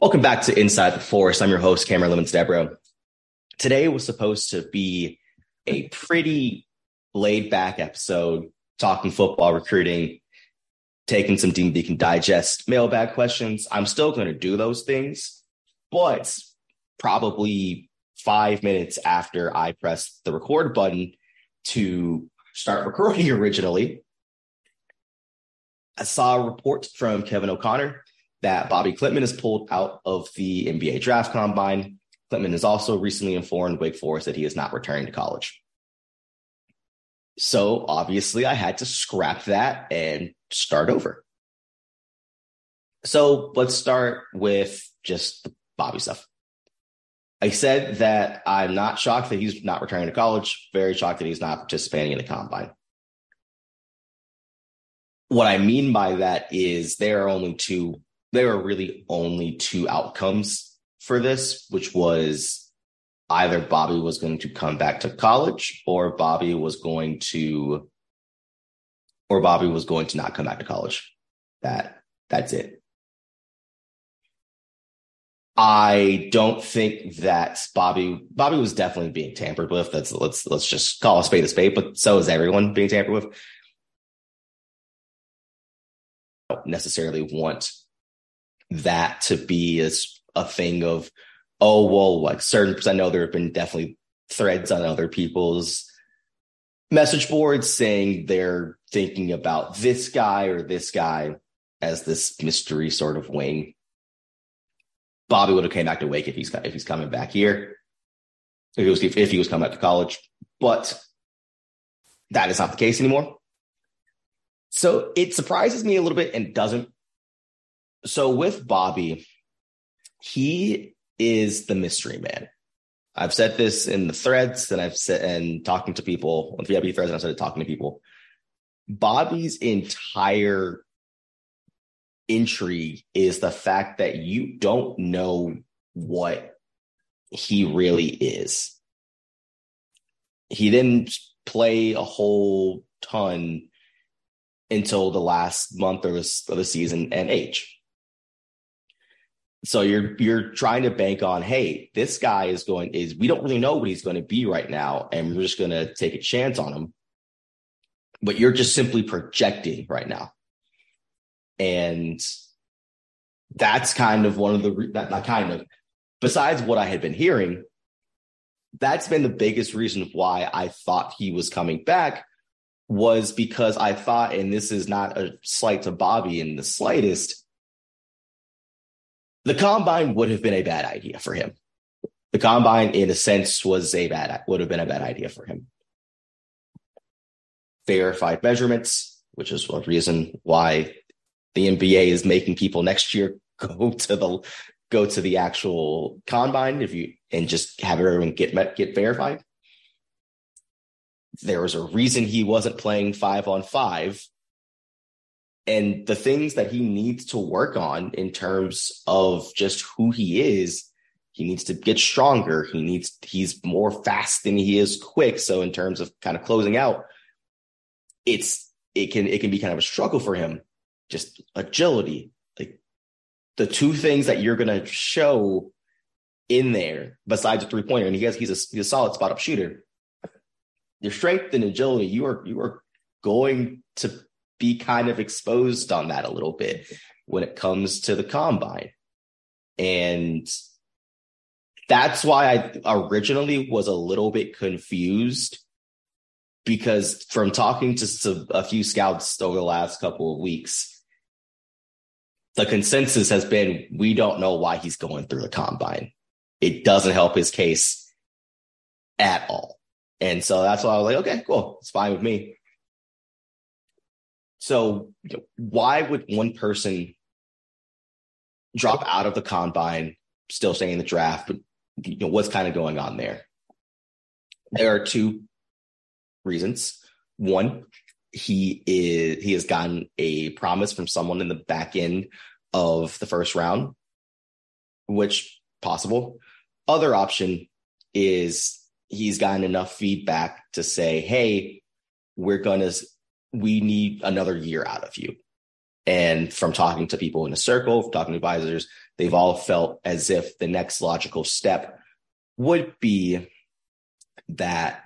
Welcome back to Inside the Forest. I'm your host, Cameron Lemons Debro. Today was supposed to be a pretty laid back episode, talking football, recruiting, taking some DMV can digest mailbag questions. I'm still going to do those things, but probably five minutes after I press the record button to start recording originally, I saw a report from Kevin O'Connor that Bobi Klintman is pulled out of the NBA draft combine. Klintman has also recently informed Wake Forest that he is not returning to college. So obviously, I had to scrap that and start over. So let's start with just the Bobi stuff. I said that I'm not shocked that he's not returning to college, very shocked that he's not participating in the combine. What I mean by that is there are only two there are really only two outcomes for this, which was either Bobi was going to come back to college or Bobi was going to or Bobi was going to not come back to college. That that's it. I don't think that Bobi Bobi was definitely being tampered with. That's let's let's just call a spade a spade, but so is everyone being tampered with. I don't necessarily want that to be as a thing of, oh, well, like certain, I know there have been definitely threads on other people's message boards saying they're thinking about this guy or this guy as this mystery sort of wing. Bobi would have came back to Wake if he's if he's coming back here. If he was if, if he was coming back to college, but that is not the case anymore. So it surprises me a little bit and doesn't so with Bobi, he is the mystery man. I've said this in the threads and I've said and talking to people on VIP threads and I've said talking to people. Bobi's entire intrigue is the fact that you don't know what he really is. He didn't play a whole ton until the last month of the season and age. So you're you're trying to bank on, hey, this guy is going is we don't really know what he's going to be right now, and we're just going to take a chance on him. But you're just simply projecting right now, and that's kind of one of the that not kind of besides what I had been hearing. That's been the biggest reason why I thought he was coming back was because I thought, and this is not a slight to Bobi in the slightest the combine would have been a bad idea for him. The combine, in a sense, was a bad would have been a bad idea for him. Verified measurements, which is one reason why the NBA is making people next year go to the go to the actual combine if you and just have everyone get get verified. There was a reason he wasn't playing five on five and the things that he needs to work on in terms of just who he is he needs to get stronger. He needs he's more fast than he is quick. So in terms of kind of closing out it's it can it can be kind of a struggle for him. Just agility. Like the two things that you're going to show in there besides a three pointer and he has he's a, he's a solid spot up shooter. Your strength and agility you are you are going to be kind of exposed on that a little bit when it comes to the combine. And that's why I originally was a little bit confused because from talking to a few scouts over the last couple of weeks, the consensus has been we don't know why he's going through the combine. It doesn't help his case at all. And so that's why I was like, okay, cool. It's fine with me. So, you know, why would one person drop out of the combine, still staying in the draft? But you know, what's kind of going on there? There are two reasons. One, he is he has gotten a promise from someone in the back end of the first round, which possible. Other option is he's gotten enough feedback to say, hey, we're going to we need another year out of you. And from talking to people in a circle, talking to advisors, they've all felt as if the next logical step would be that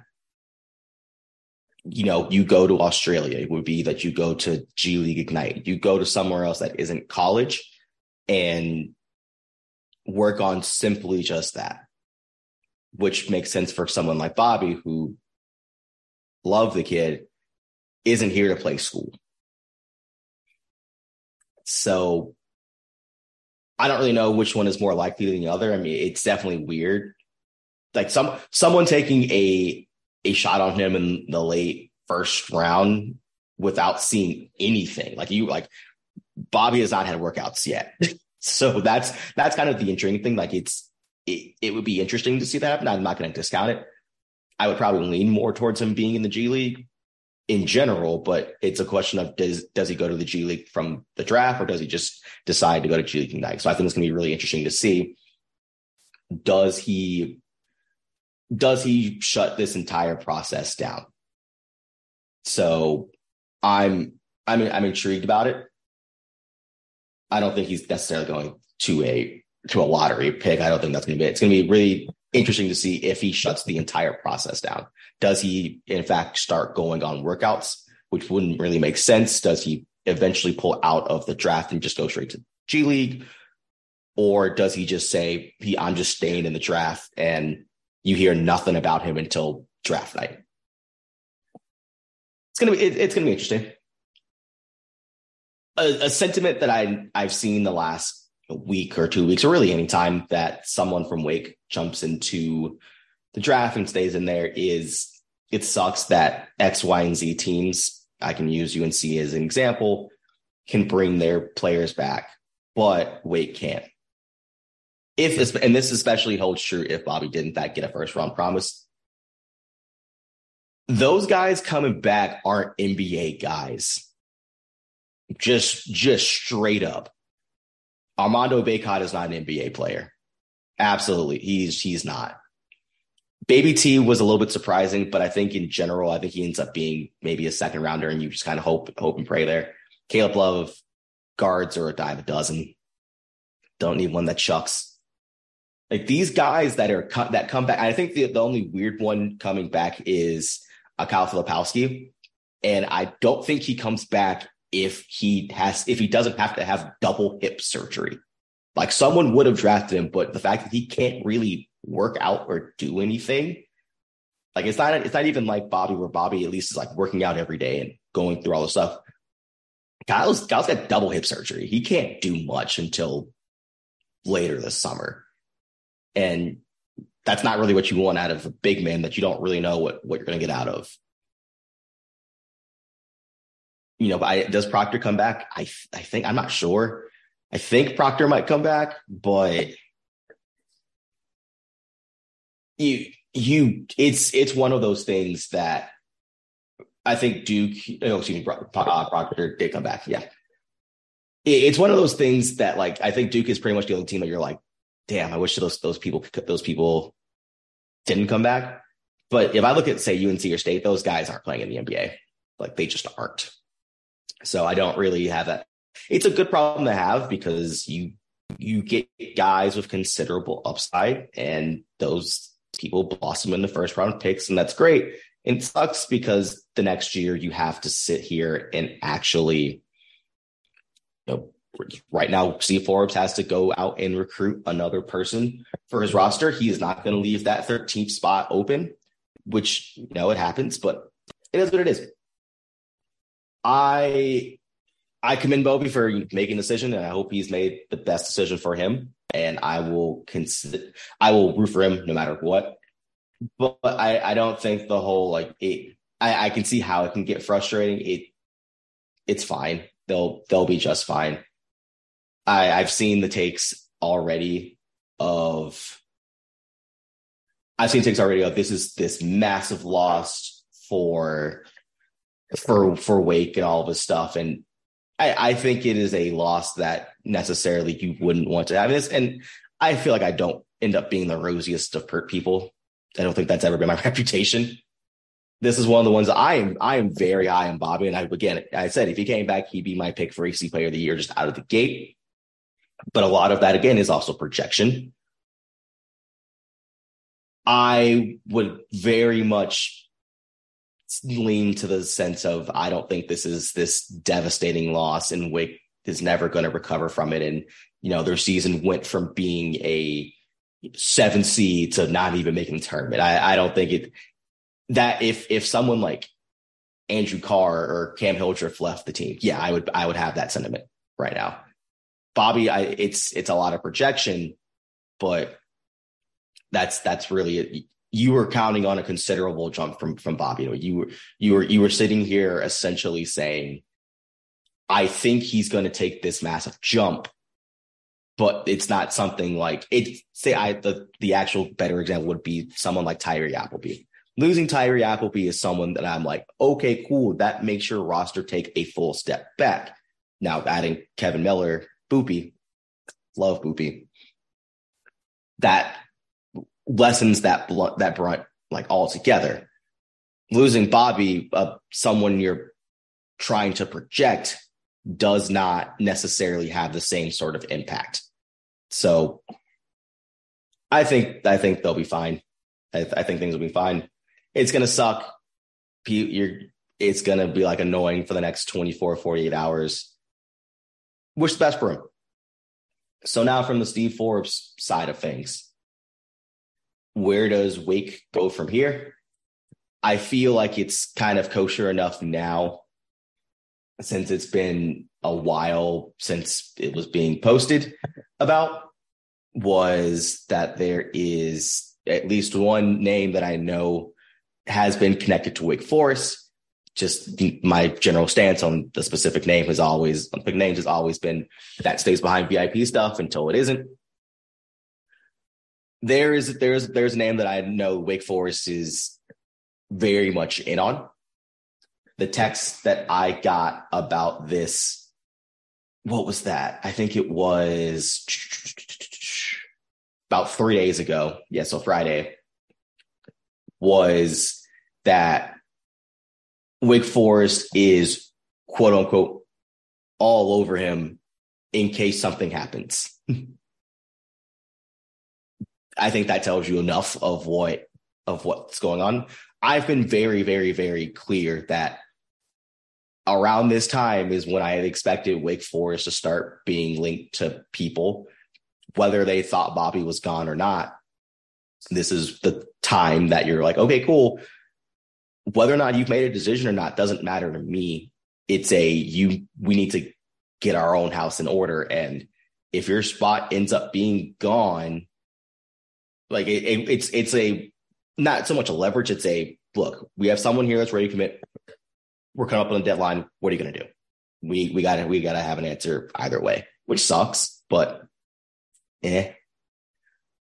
you know you go to australia it would be that you go to g league ignite you go to somewhere else that isn't college and work on simply just that which makes sense for someone like Bobi who love the kid isn't here to play school so I don't really know which one is more likely than the other. I mean, it's definitely weird. Like some someone taking a a shot on him in the late first round without seeing anything. Like you like Bobi has not had workouts yet. so that's that's kind of the intriguing thing. Like it's it, it would be interesting to see that happen. I'm not going to discount it. I would probably lean more towards him being in the G League in general, but it's a question of does does he go to the G League from the draft or does he just decide to go to G League Ignite? So I think it's going to be really interesting to see. Does he does he shut this entire process down? So I'm I'm I'm intrigued about it. I don't think he's necessarily going to a to a lottery pick. I don't think that's going to be it. It's going to be really interesting to see if he shuts the entire process down. Does he, in fact, start going on workouts, which wouldn't really make sense? Does he eventually pull out of the draft and just go straight to G League? Or does he just say, he, I'm just staying in the draft and you hear nothing about him until draft night? It's gonna be it, it's gonna be interesting. A, a, sentiment that I I've seen the last week or two weeks, or really any time that someone from Wake jumps into the draft and stays in there is it sucks that X, Y, and Z teams, I can use UNC as an example, can bring their players back, but Wake can't. If and this especially holds true if Bobi did in fact get a first round promise. Those guys coming back aren't NBA guys. Just, just straight up. Armando Bacot is not an NBA player. Absolutely. He's he's not. Baby T was a little bit surprising, but I think in general, I think he ends up being maybe a second rounder, and you just kind of hope hope and pray there. Caleb Love guards are a dime a dozen. Don't need one that chucks. Like these guys that are that come back. I think the, the only weird one coming back is a Kyle Filipowski, and I don't think he comes back if he has if he doesn't have to have double hip surgery. Like someone would have drafted him, but the fact that he can't really work out or do anything, like it's not it's not even like Bobi, where Bobi at least is like working out every day and going through all the stuff. Kyle's Kyle's got double hip surgery. He can't do much until later this summer. And that's not really what you want out of a big man that you don't really know what, what you're going to get out of you know, I, does Proctor come back? I I think I'm not sure. I think Proctor might come back, but you you it's it's one of those things that I think Duke. Oh, excuse me, uh, Proctor did come back. Yeah, it's one of those things that like I think Duke is pretty much the only team that you're like, damn, I wish those those people those people didn't come back. But if I look at say UNC or State, those guys aren't playing in the NBA. Like they just aren't. So I don't really have that. It's a good problem to have because you you get guys with considerable upside, and those people blossom in the first round picks, and that's great. It sucks because the next year you have to sit here and actually, you know, right now, Steve Forbes has to go out and recruit another person for his roster. He is not going to leave that 13th spot open, which, you know, it happens, but it is what it is. I I commend Bobi for making a decision, and I hope he's made the best decision for him. And I will consider, I will root for him no matter what. But, but I, I don't think the whole like it. I, I can see how it can get frustrating. It, it's fine. They'll they'll be just fine. I I've seen the takes already of. I've seen takes already of this is this massive loss for for for Wake and all of his stuff. And I, I think it is a loss that necessarily you wouldn't want to have this. And I feel like I don't end up being the rosiest of people. I don't think that's ever been my reputation. this is one of the ones I am I am very high on Bobi. And I again I said if he came back, he'd be my pick for AC player of the year just out of the gate. But a lot of that again is also projection. I would very much lean to the sense of I don't think this is this devastating loss and Wake is never going to recover from it. And, you know, their season went from being a seven seed to not even making the tournament. I, I don't think it that if if someone like Andrew Carr or Cam Hildreth left the team, yeah, I would I would have that sentiment right now. Bobi, I it's it's a lot of projection, but that's that's really it. You were counting on a considerable jump from from Bobi. You know, you were you were you were sitting here essentially saying, I think he's going to take this massive jump, but it's not something like it. Say I the the actual better example would be someone like Tyree Appleby losing Tyree Appleby is someone that I'm like, okay, cool. That makes your roster take a full step back. Now adding Kevin Miller, Boopie, love Boopie. That lessens that blunt, that brunt like altogether. Losing Bobi, uh, someone you're trying to project, does not necessarily have the same sort of impact. So, I think I think they'll be fine. I, th- I think things will be fine it's to suck. You're, it's to be like annoying for the next 24, 48 hours. Wish the best for him. So now from the Steve Forbes side of things, where does Wake go from here? I feel like it's kind of kosher enough now since it's been a while since it was being posted about was that there is at least one name that I know has been connected to Wake Forest. Just my general stance on the specific name has always, on big names has always been that stays behind VIP stuff until it isn't. There is, there's, there's a name that I know Wake Forest is very much in on. The text that I got about this, what was that? I think it was about three days ago. Yeah, so Friday was that Wake Forest is quote unquote all over him in case something happens. I think that tells you enough of what of what's going on. I've been very, very, very clear that around this time is when I expected Wake Forest to start being linked to people, whether they thought Bobi was gone or not. This is the time that you're like, okay, cool. Whether or not you've made a decision or not doesn't matter to me. It's a you we need to get our own house in order. And if your spot ends up being gone, like it, it, it's it's a not so much a leverage, it's a look, we have someone here that's ready to commit. We're coming up on a deadline. What are you gonna do? We we gotta we gotta have an answer either way, which sucks, but eh.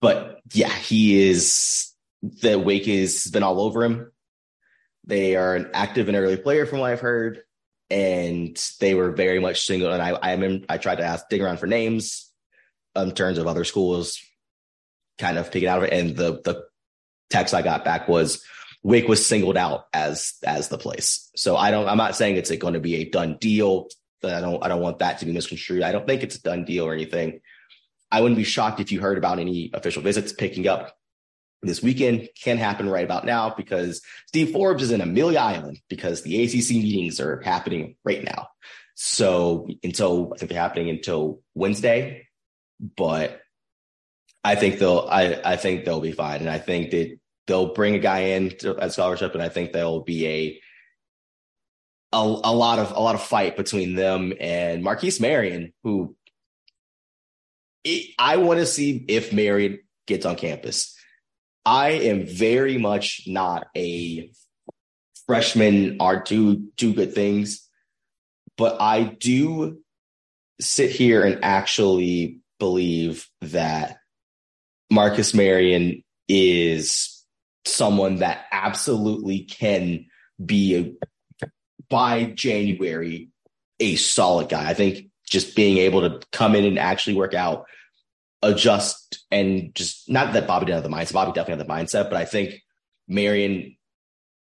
But yeah, he is the Wake has been all over him. They are an active and early player, from what I've heard, and they were very much single. And I, I I tried to ask, dig around for names in terms of other schools, kind of picking out of it. And the the text I got back was Wake was singled out as as the place. So I don't. I'm not saying it's going to be a done deal. I don't. I don't want that to be misconstrued. I don't think it's a done deal or anything. I wouldn't be shocked if you heard about any official visits picking up this weekend can happen right about now because Steve Forbes is in Amelia Island because the ACC meetings are happening right now. So until I think they're happening until Wednesday, but I think they'll I I think they'll be fine, and I think that they'll bring a guy in to, at scholarship, and I think there'll be a a, a lot of a lot of fight between them and Marquise Marion, who it, I want to see if Marion gets on campus. I am very much not a freshman are do do good things, but I do sit here and actually believe that Marcus Marion is someone that absolutely can be a, by January a solid guy. I think just being able to come in and actually work out adjust and just not that Bobi didn't have the mindset. Bobi definitely had the mindset, but I think Marion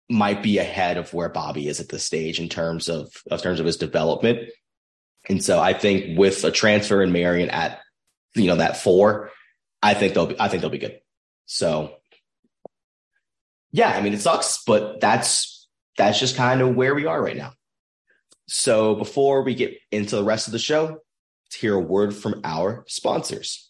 might be ahead of where Bobi is at this stage in terms of, of terms of his development. And so I think with a transfer in Marion at you know that four, I think they'll be I think they'll be good. So yeah, I mean it sucks, but that's that's just kind of where we are right now. So before we get into the rest of the show, let's hear a word from our sponsors.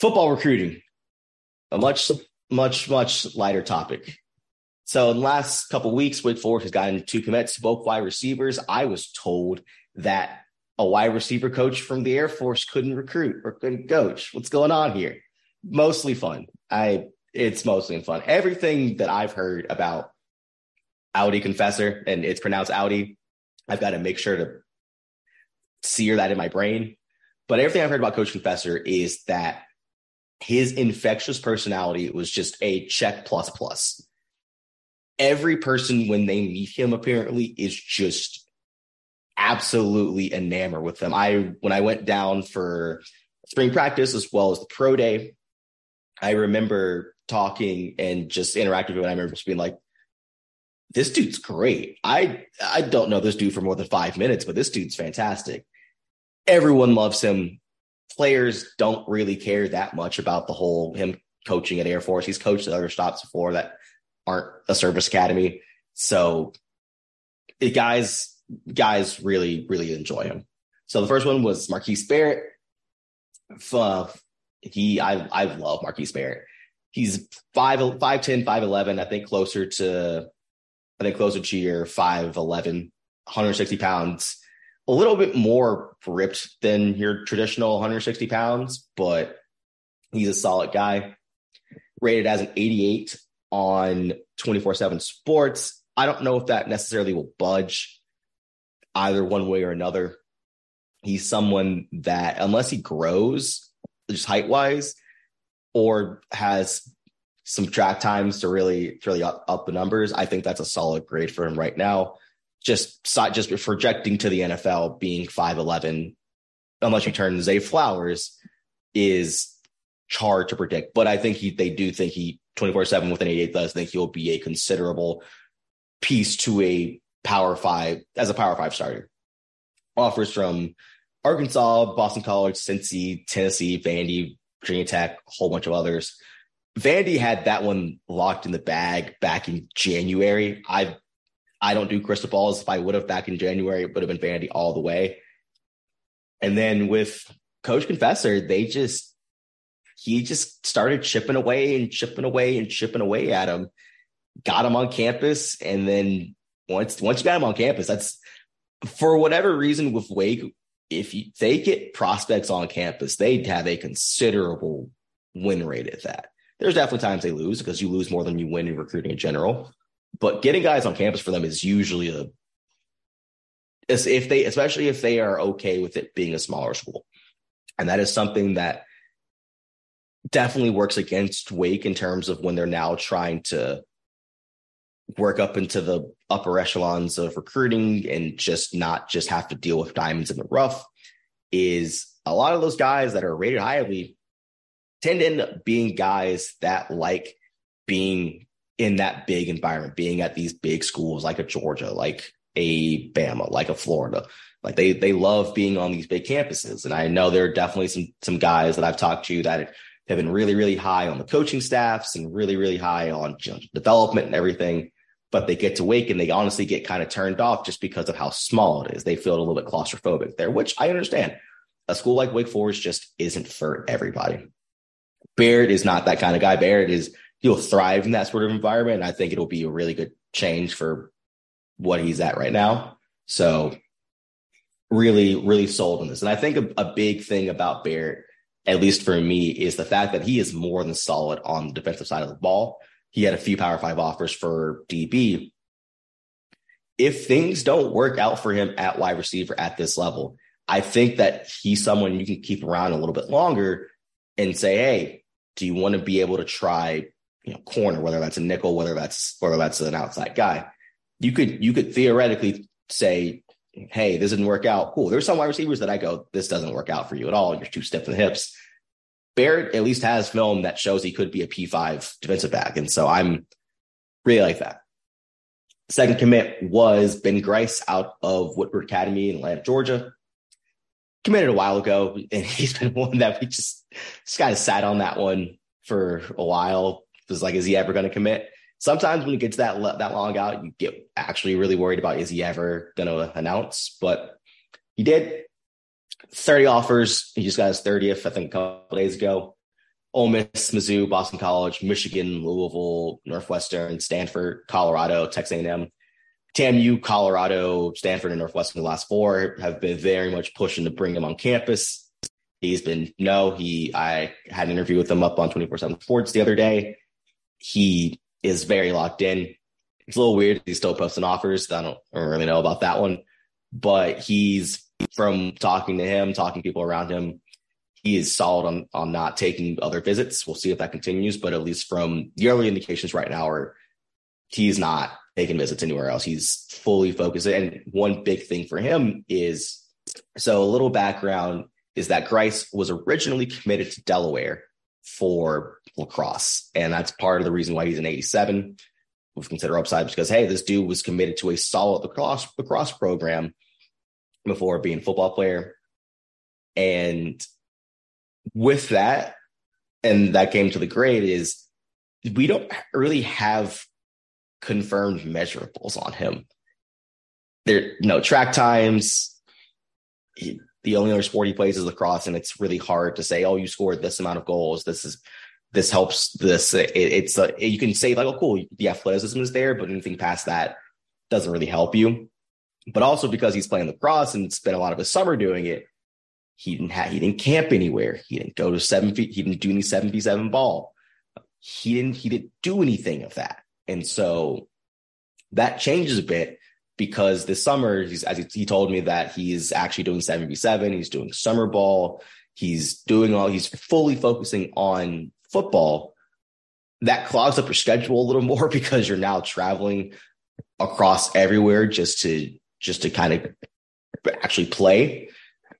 Football recruiting, a much, much, much lighter topic. So in the last couple weeks, Wake Forest has gotten two commits, both wide receivers. I was told that a wide receiver coach from the Air Force couldn't recruit or couldn't coach. What's going on here? Mostly fun. I it's mostly fun. Everything that I've heard about Audi Confessor, and it's pronounced Audi, I've got to make sure to sear that in my brain. But everything I've heard about Coach Confessor is that his infectious personality was just a check plus plus. Every person, when they meet him, apparently is just absolutely enamored with him. I when I went down for spring practice as well as the pro day, I remember talking and just interacting with him. I remember just being like, this dude's great. I I don't know this dude for more than five minutes, but this dude's fantastic. Everyone loves him players don't really care that much about the whole him coaching at Air Force. He's coached at other stops before that aren't a service academy. So it, guys, guys really, really enjoy him. So the first one was Marquise Barrett. Uh, he, I, I love Marquise Barrett. He's five, 5'10, 5'11, I think closer to, I think closer to your 5'11, 160 pounds a little bit more ripped than your traditional 160 pounds, but he's a solid guy. Rated as an 88 on 24 7 sports. I don't know if that necessarily will budge either one way or another. He's someone that, unless he grows just height wise or has some track times to really, to really up, up the numbers, I think that's a solid grade for him right now just just projecting to the NFL being 5'11, unless you turn Zay Flowers, is hard to predict. But I think he they do think he 24-7 with an 88 does think he'll be a considerable piece to a power five as a power five starter. Offers from Arkansas, Boston College, Cincy, Tennessee, Vandy, Virginia Tech, a whole bunch of others. Vandy had that one locked in the bag back in January. I I don't do crystal balls. If I would have back in January, it would have been Vandy all the way. And then with Coach Confessor, they just he just started chipping away and chipping away and chipping away at him. Got him on campus, and then once once you got him on campus, that's for whatever reason with Wake. If you, they get prospects on campus, they have a considerable win rate at that. There's definitely times they lose because you lose more than you win in recruiting in general. But getting guys on campus for them is usually a if they especially if they are okay with it being a smaller school. And that is something that definitely works against Wake in terms of when they're now trying to work up into the upper echelons of recruiting and just not just have to deal with diamonds in the rough is a lot of those guys that are rated highly tend to end up being guys that like being in that big environment, being at these big schools like a Georgia, like a Bama, like a Florida. Like they they love being on these big campuses. And I know there are definitely some some guys that I've talked to that have been really, really high on the coaching staffs and really, really high on development and everything. But they get to Wake and they honestly get kind of turned off just because of how small it is. They feel a little bit claustrophobic there, which I understand. A school like Wake Forest just isn't for everybody. Barrett is not that kind of guy. Barrett is he'll thrive in that sort of environment. And I think it'll be a really good change for what he's at right now. So really, really sold on this. And I think a, a big thing about Barrett, at least for me, is the fact that he is more than solid on the defensive side of the ball. He had a few Power Five offers for DB. If things don't work out for him at wide receiver at this level, I think that he's someone you can keep around a little bit longer and say, hey, do you want to be able to try, you know, corner, whether that's a nickel, whether that's whether that's an outside guy? You could you could theoretically say, hey, this didn't work out. Cool. There's some wide receivers that I go, this doesn't work out for you at all. You're too stiff in the hips. Barrett at least has film that shows he could be a P5 defensive back. And so I'm really like that. Second commit was Ben Grice out of Woodward Academy in Atlanta, Georgia. Committed a while ago, and he's been one that we just, just kind of sat on that one for a while. Was like, is he ever going to commit? Sometimes when it gets that that long out, you get actually really worried about is he ever going to announce? But he did. 30 offers. He just got his 30th, I think, a couple days ago. Ole Miss, Mizzou, Boston College, Michigan, Louisville, Northwestern, Stanford, Colorado, Texas A&M, TAMU, Colorado, Stanford, and Northwestern. The last four have been very much pushing to bring him on campus. He's been no. He I had an interview with him up on 24/7 Sports the other day. He is very locked in. It's a little weird. He's still posting offers. I don't, I don't really know about that one, but he's from talking to him, talking to people around him, he is solid on on not taking other visits. We'll see if that continues, but at least from the early indications right now are he's not taking visits anywhere else. He's fully focused. And one big thing for him is so a little background is that Grice was originally committed to Delaware for lacrosse. And that's part of the reason why he's an 87 with consider upside because hey, this dude was committed to a solid lacrosse lacrosse program before being a football player. And with that, and that came to the grade is we don't really have confirmed measurables on him. There, no track times. He, the only other sport he plays is lacrosse, and it's really hard to say, "Oh, you scored this amount of goals. This is this helps this." It, it's a, you can say like, "Oh, cool, the athleticism is there," but anything past that doesn't really help you but also because he's playing lacrosse and spent a lot of his summer doing it. He didn't have, he didn't camp anywhere. He didn't go to seven feet. He didn't do any seven v seven ball. He didn't he didn't do anything of that, and so that changes a bit because this summer he's as he, told me that he's actually doing seven v seven. He's doing summer ball. He's doing all. He's fully focusing on football. That clogs up your schedule a little more because you're now traveling across everywhere just to just to kind of actually play,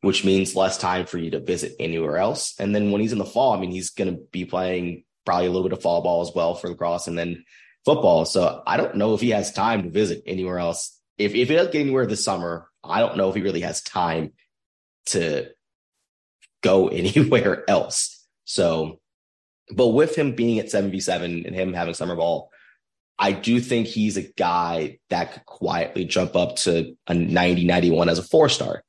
which means less time for you to visit anywhere else. And then when he's in the fall, I mean, he's going to be playing probably a little bit of fall ball as well for lacrosse and then football. So I don't know if he has time to visit anywhere else. If, if he doesn't get anywhere this summer, I don't know if he really has time to go anywhere else. So, but with him being at 7v7 and him having summer ball, I do think he's a guy that could quietly jump up to a 90, 91 as a four star.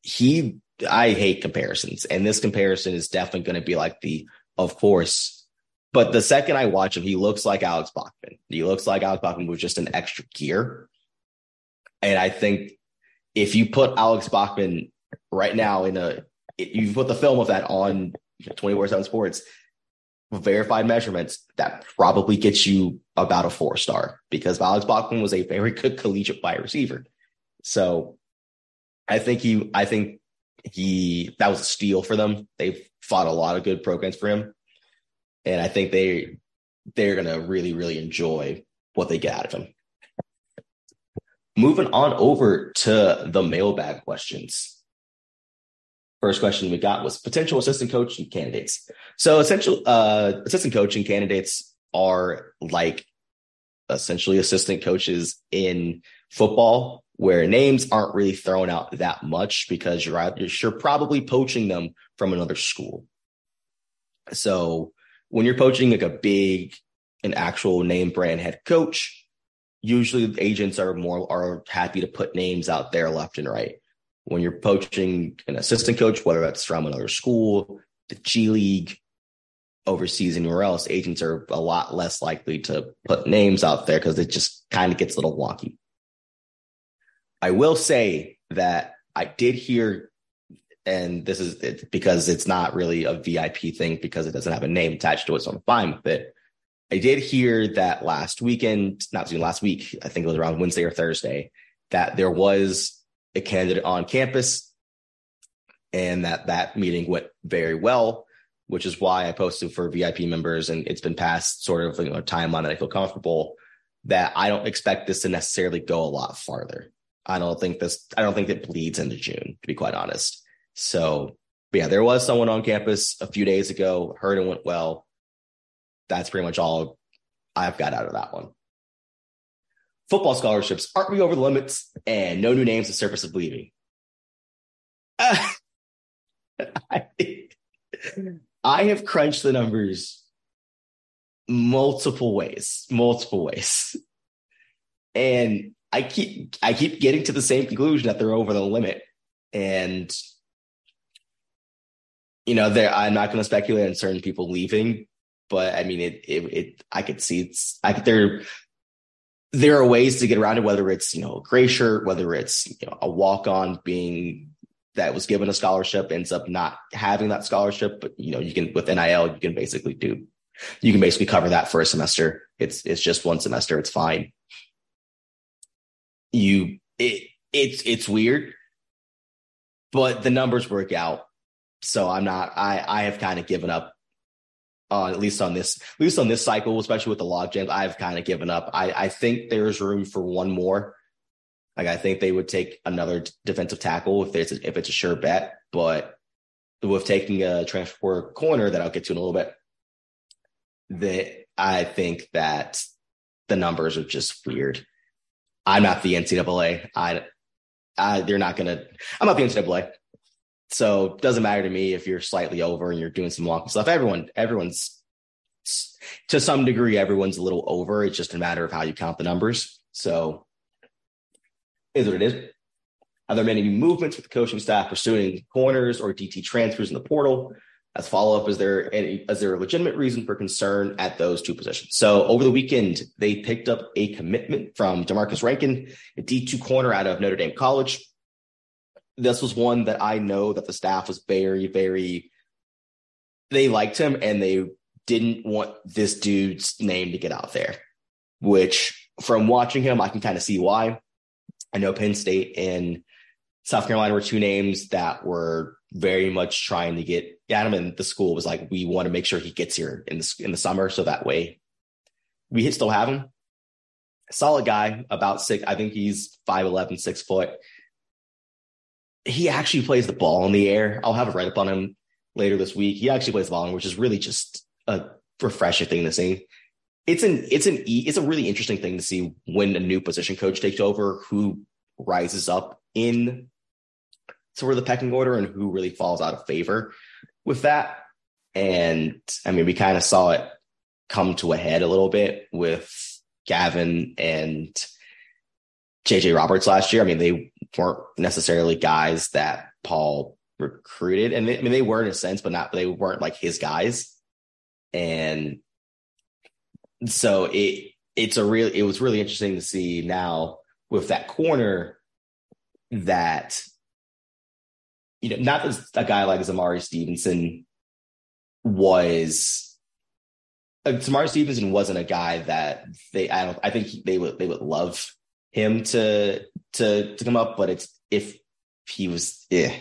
He, I hate comparisons, and this comparison is definitely going to be like the, of course. But the second I watch him, he looks like Alex Bachman. He looks like Alex Bachman with just an extra gear. And I think if you put Alex Bachman right now in a, you put the film of that on 24 7 sports, verified measurements, that probably gets you about a four star because Alex Bachman was a very good collegiate wide receiver. So I think he, I think he, that was a steal for them. They've fought a lot of good programs for him. And I think they, they're going to really, really enjoy what they get out of him. Moving on over to the mailbag questions. First question we got was potential assistant coaching candidates. So essential uh, assistant coaching candidates are like essentially assistant coaches in football where names aren't really thrown out that much because you're you're probably poaching them from another school. So when you're poaching like a big an actual name brand head coach, usually agents are more are happy to put names out there left and right when you're poaching an assistant coach, whether that's from another school, the G League, overseas, anywhere else, agents are a lot less likely to put names out there because it just kind of gets a little wonky. I will say that I did hear, and this is it, because it's not really a VIP thing because it doesn't have a name attached to it, so I'm fine with it. I did hear that last weekend, not soon, last week, I think it was around Wednesday or Thursday, that there was a candidate on campus and that that meeting went very well, which is why I posted for VIP members and it's been passed sort of you know, time on it. I feel comfortable that I don't expect this to necessarily go a lot farther. I don't think this, I don't think it bleeds into June, to be quite honest. So, yeah, there was someone on campus a few days ago, heard it went well. That's pretty much all I've got out of that one. Football scholarships, aren't we over the limits? And no new names, the surface of leaving. Uh, I, I have crunched the numbers multiple ways, multiple ways. And I keep I keep getting to the same conclusion that they're over the limit. And you know, there I'm not going to speculate on certain people leaving, but I mean, it, it, it I could see it's, I could, there, there are ways to get around it, whether it's, you know, a gray shirt, whether it's, you know, a walk on being that was given a scholarship ends up not having that scholarship, but you know, you can, with NIL, you can basically do, you can basically cover that for a semester. It's, it's just one semester. It's fine. You, it, it's, it's weird, but the numbers work out. So I'm not, I, I have kind of given up uh, at least on this, at least on this cycle, especially with the log jams, I've kind of given up. I, I think there's room for one more. Like I think they would take another defensive tackle if it's a, if it's a sure bet, but with taking a transfer corner that I'll get to in a little bit, that I think that the numbers are just weird. I'm not the NCAA. I, I they're not gonna. I'm not the NCAA. So it doesn't matter to me if you're slightly over and you're doing some wonky stuff. Everyone, everyone's to some degree, everyone's a little over. It's just a matter of how you count the numbers. So is what it is. Are there many new movements with the coaching staff pursuing corners or DT transfers in the portal? As follow up, is there any, is there a legitimate reason for concern at those two positions? So over the weekend, they picked up a commitment from Demarcus Rankin, a D2 corner out of Notre Dame College this was one that I know that the staff was very, very, they liked him and they didn't want this dude's name to get out there, which from watching him, I can kind of see why. I know Penn State and South Carolina were two names that were very much trying to get Adam and the school was like, we want to make sure he gets here in the, in the summer. So that way we still have him. Solid guy, about six. I think he's 5'11, six foot he actually plays the ball in the air. I'll have a write up on him later this week. He actually plays the ball, which is really just a refreshing thing to see. It's an it's an it's a really interesting thing to see when a new position coach takes over, who rises up in sort of the pecking order and who really falls out of favor with that. And I mean, we kind of saw it come to a head a little bit with Gavin and JJ Roberts last year. I mean, they weren't necessarily guys that Paul recruited, and they, I mean they were in a sense, but not they weren't like his guys. And so it it's a real it was really interesting to see now with that corner that you know not that a guy like Zamari Stevenson was uh, Zamari Stevenson wasn't a guy that they I don't I think they would they would love him to to to come up, but it's if he was, eh,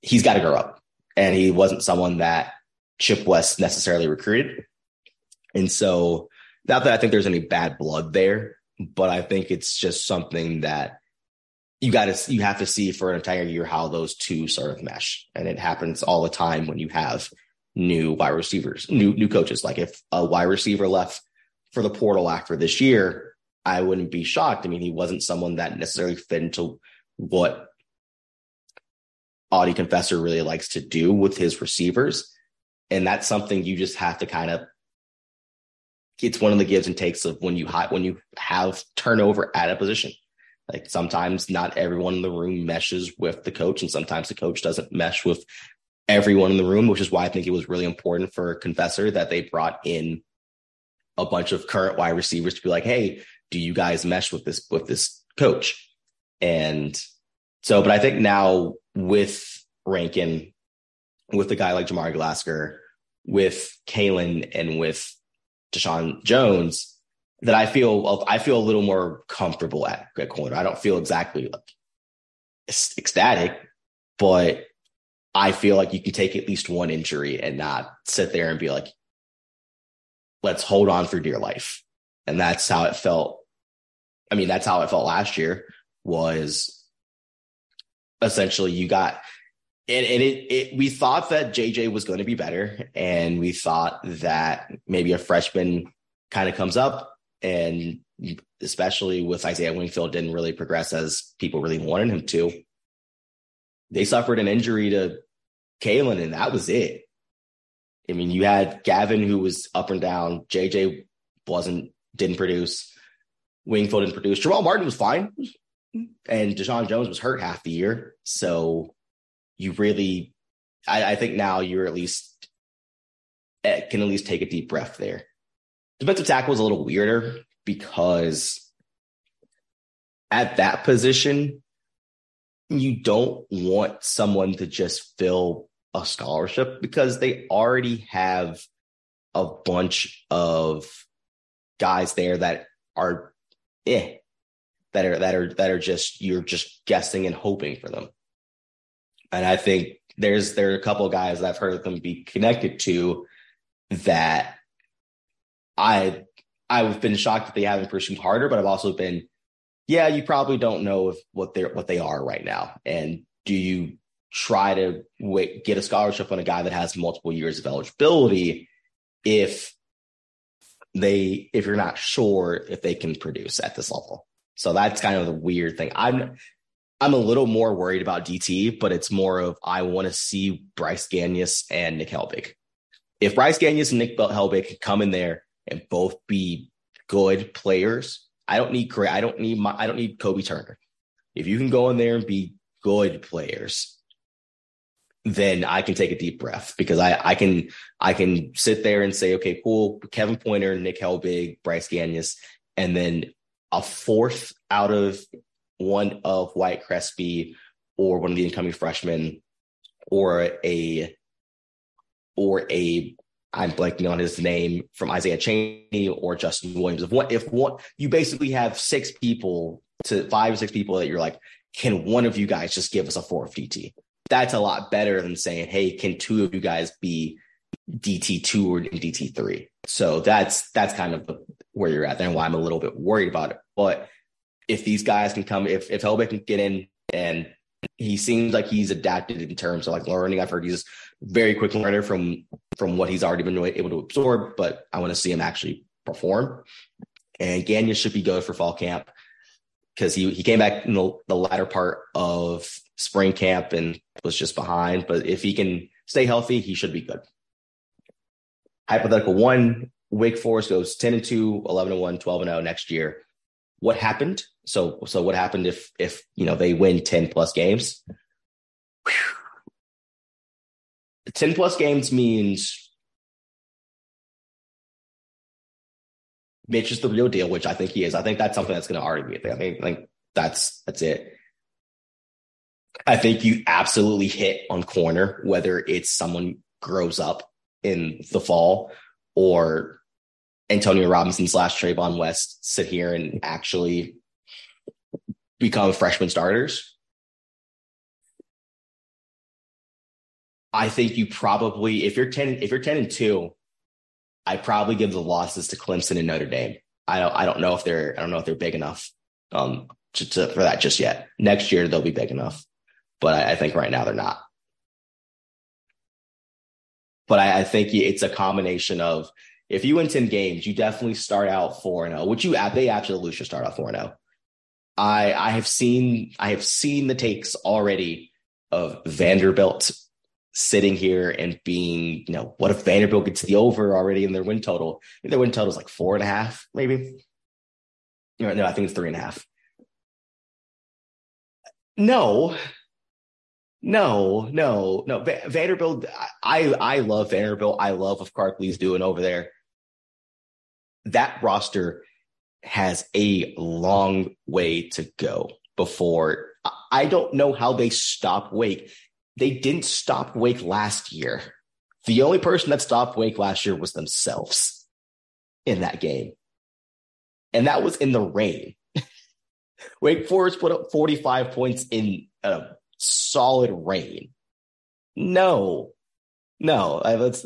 he's got to grow up, and he wasn't someone that Chip West necessarily recruited, and so not that I think there's any bad blood there, but I think it's just something that you got to you have to see for an entire year how those two sort of mesh, and it happens all the time when you have new wide receivers, new new coaches. Like if a wide receiver left for the portal after this year, I wouldn't be shocked. I mean, he wasn't someone that necessarily fit into what Audie Confessor really likes to do with his receivers. And that's something you just have to kind of it's one of the gives and takes of when you when you have turnover at a position. Like sometimes not everyone in the room meshes with the coach, and sometimes the coach doesn't mesh with everyone in the room, which is why I think it was really important for Confessor that they brought in a bunch of current wide receivers to be like, hey, do you guys mesh with this with this coach? And so, but I think now with Rankin, with a guy like Jamari Glasgow, with Kalen, and with Deshaun Jones that I feel I feel a little more comfortable at, at corner. I don't feel exactly like ecstatic, but I feel like you can take at least one injury and not sit there and be like, let's hold on for dear life. And that's how it felt. I mean, that's how it felt last year was essentially you got and, and it, it we thought that JJ was going to be better and we thought that maybe a freshman kind of comes up and especially with Isaiah Wingfield didn't really progress as people really wanted him to. They suffered an injury to Kalen and that was it. I mean, you had Gavin who was up and down. JJ wasn't didn't produce. Wingfield didn't produce. Jamal Martin was fine, and Deshaun Jones was hurt half the year. So you really, I, I think now you're at least eh, can at least take a deep breath there. Defensive tackle is a little weirder because at that position, you don't want someone to just fill a scholarship because they already have a bunch of guys there that are eh that are that are that are just you're just guessing and hoping for them. And I think there's there are a couple guys that I've heard them be connected to that I I've been shocked that they haven't pursued harder, but I've also been, yeah, you probably don't know if what they're what they are right now. And do you try to wait, get a scholarship on a guy that has multiple years of eligibility if they if you're not sure if they can produce at this level. So that's kind of the weird thing. I'm I'm a little more worried about DT, but it's more of I want to see Bryce Gagnes and Nick Herbig. If Bryce Gagnes and Nick Herbig can come in there and both be good players, I don't need I don't need my I don't need Kobe Turner. If you can go in there and be good players, then I can take a deep breath because I, I can I can sit there and say, okay, cool, Kevin Pointer, Nick Herbig, Bryce Gagnes, and then a fourth out of one of White Crespi or one of the incoming freshmen or a or a I'm blanking on his name from Isaiah Cheney or Justin Williams. If what if what you basically have six people to five or six people that you're like, can one of you guys just give us a fourth DT? That's a lot better than saying, hey, can two of you guys be DT2 or DT3? So that's that's kind of where you're at there and why I'm a little bit worried about it. But if these guys can come, if if Herbig can get in and he seems like he's adapted in terms of like learning. I've heard he's very quick learner from from what he's already been able to absorb, but I want to see him actually perform. And Gagnes should be good for fall camp because he he came back in the, the latter part of spring camp and was just behind. But if he can stay healthy, he should be good. Hypothetical one, Wake Forest goes 10 and 2, 11 and 1, 12 and 0 next year. What happened? So, so what happened if, if, you know, they win 10 plus games? Whew. 10 plus games means Mitch is the real deal, which I think he is. I think that's something that's going to already be a thing. I think, I think that's, that's it. I think you absolutely hit on corner, whether it's someone grows up in the fall or Antonio Robinson slash Trayvon West sit here and actually become freshman starters. I think you probably, if you're 10, if you're 10 and two, I probably give the losses to Clemson and Notre Dame. I don't, I don't know if they're, I don't know if they're big enough um, to, to, for that just yet. Next year they'll be big enough but I, I think right now they're not. But I, I, think it's a combination of if you win 10 games, you definitely start out 4 0, which you they absolutely should start out 4 0. I I have seen I have seen the takes already of Vanderbilt sitting here and being, you know, what if Vanderbilt gets the over already in their win total? their win total is like four and a half, maybe. No, I think it's three and a half. No, no, no, no. Vanderbilt, I I love Vanderbilt. I love what Lea's doing over there. That roster has a long way to go before. I don't know how they stop Wake. They didn't stop Wake last year. The only person that stopped Wake last year was themselves. in that game. And that was in the rain. Wake Forest put up 45 points in a solid rain. No, no, that's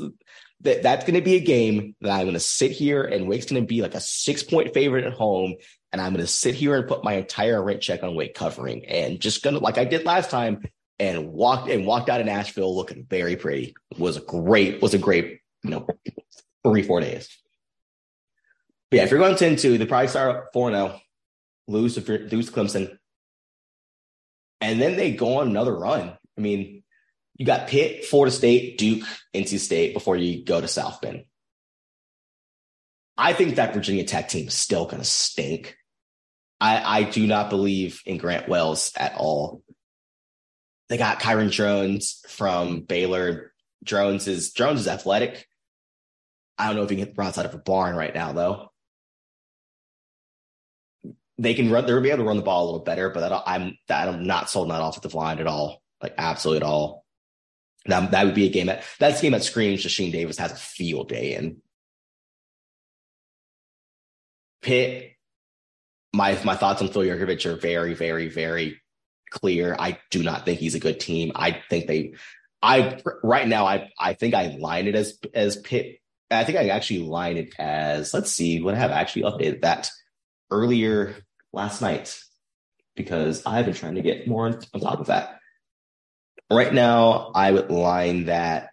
that, that's going to be a game that I'm going to sit here and Wake's going to be like a six point favorite at home. And I'm going to sit here and put my entire rent check on Wake covering and just going to, like I did last time, and walked and walked out of Nashville looking very pretty. Was a great, was a great, you know, three, four days. But yeah, if you're going 10 2, they probably start 4 0, lose to, lose to Clemson. And then they go on another run. I mean, you got Pitt, Florida State, Duke, NC State before you go to South Bend. I think that Virginia Tech team is still going to stink. I, I do not believe in Grant Wells at all. They got Kyron Drones from Baylor. Drones is Drones is athletic. I don't know if he can hit the broadside of a barn right now, though. They can run. They'll be able to run the ball a little better, but that, I'm that I'm not sold on that offensive line at all, like absolutely at all. That that would be a game that that's a game that screams Sheen Davis has a field day in. Pitt, my my thoughts on Phil Jurkovec are very, very, very clear. I do not think he's a good team. I think they I right now I I think I line it as as Pitt. I think I actually line it as let's see what I have actually updated that earlier last night because I've been trying to get more on, top of that. Right now, I would line that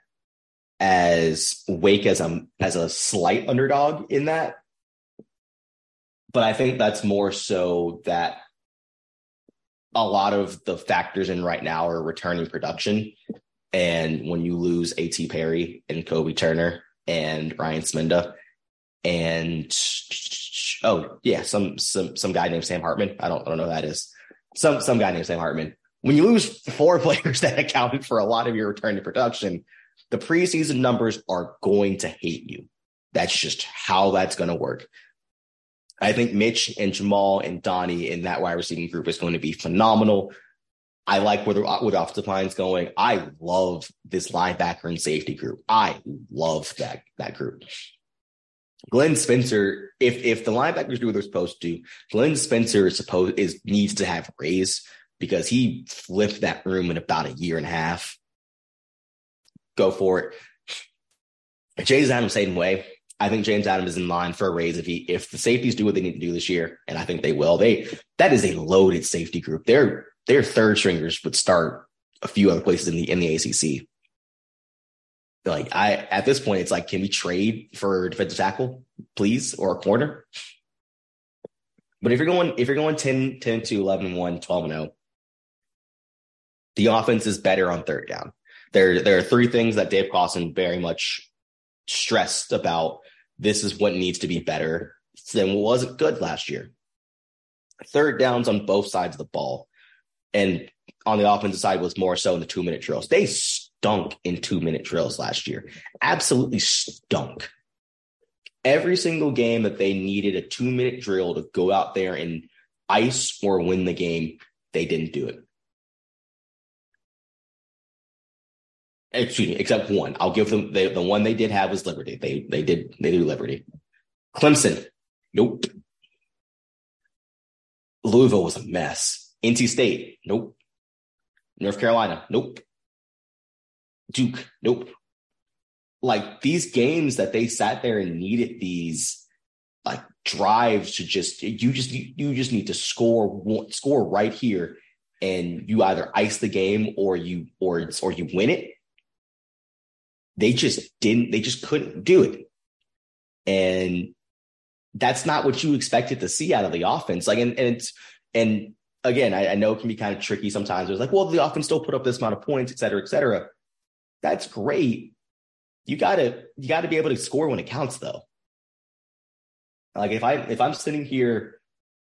as Wake as a as a slight underdog in that. But I think that's more so that a lot of the factors in right now are returning production. And when you lose A.T. Perry and Kobe Turner and Ryan Smenda and oh yeah, some some some guy named Sam Hartman. I don't I don't know who that is. Some some guy named Sam Hartman. When you lose four players that accounted for a lot of your return to production, the preseason numbers are going to hate you. That's just how that's going to work. I think Mitch and Jamal and Donnie in that wide receiving group is going to be phenomenal. I like where the, where the offensive line is going. I love this linebacker and safety group. I love that that group. Glenn Spencer, if if the linebackers do what they're supposed to, Glenn Spencer is supposed is needs to have raise because he flipped that room in about a year and a half. Go for it. James Adams, same way. I think James Adams is in line for a raise if he if the safeties do what they need to do this year, and I think they will. They that is a loaded safety group. Their their third stringers would start a few other places in the in the ACC. Like I at this point, it's like, can we trade for defensive tackle, please, or a corner? But if you're going if you're going 10, 10 to 11 and 1, 12 and 0, the offense is better on third down. There there are three things that Dave Clawson very much stressed about this is what needs to be better than what wasn't good last year. Third downs on both sides of the ball. And on the offensive side was more so in the two minute drills. They stunk in two minute drills last year. Absolutely stunk. Every single game that they needed a two minute drill to go out there and ice or win the game, they didn't do it. excuse me, except one. I'll give them the one they did have was Liberty. They they did they do Liberty. Clemson, nope. Louisville was a mess. NC State, nope. North Carolina, nope. Duke, nope. Like these games that they sat there and needed these like drives to just you just you just need to score score right here and you either ice the game or you or or you win it they just didn't, they just couldn't do it. And that's not what you expected to see out of the offense. Like, and, and and again, I, I know it can be kind of tricky sometimes. It's like, well, the offense still put up this amount of points, et cetera, et cetera. That's great. You gotta, you gotta be able to score when it counts though. Like if I, if I'm sitting here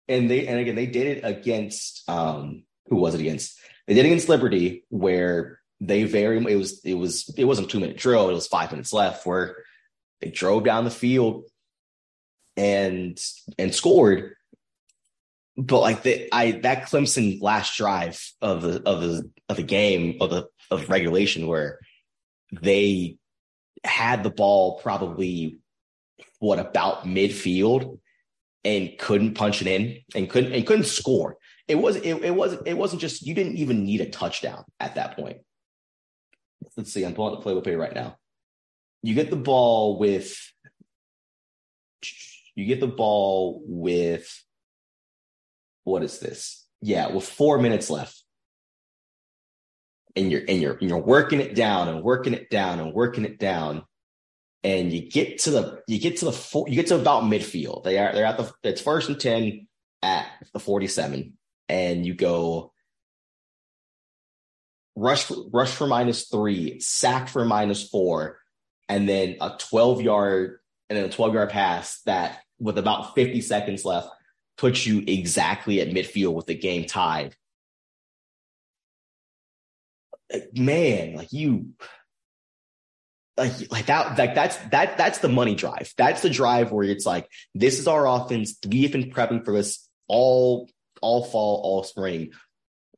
and they, and again, they did it against, um, who was it against? They did it against Liberty where they very it was it was it wasn't two minute drill it was five minutes left where they drove down the field and and scored but like the i that clemson last drive of the of the of the game of the of regulation where they had the ball probably what about midfield and couldn't punch it in and couldn't and couldn't score. It was it, it wasn't it wasn't just you didn't even need a touchdown at that point. Let's see, I'm pulling the playbook right now. You get the ball with you get the ball with what is this? Yeah, with four minutes left. And you're and you're and you're working it down and working it down and working it down and you get to the you get to the four, you get to about midfield. They are they're at the it's first and ten at the forty seven, and you go rush rush for minus three, sack for minus four, and then a twelve yard and then a twelve yard pass that with about fifty seconds left puts you exactly at midfield with the game tied. Man, like you like like that like that's that that's the money drive. That's the drive where it's like this is our offense. We've been prepping for this all all fall, all spring.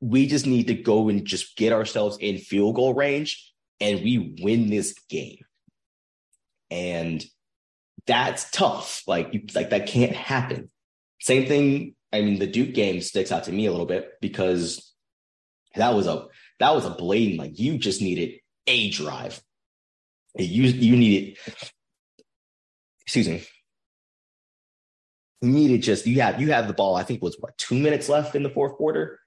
We just need to go and just get ourselves in field goal range and we win this game. And that's tough. Like you like that can't happen. Same thing. I mean, the Duke game sticks out to me a little bit because that was a that was a blatant like you just needed a drive. You you needed, excuse me, you needed just you have you have the ball. I think was what two minutes left in the fourth quarter,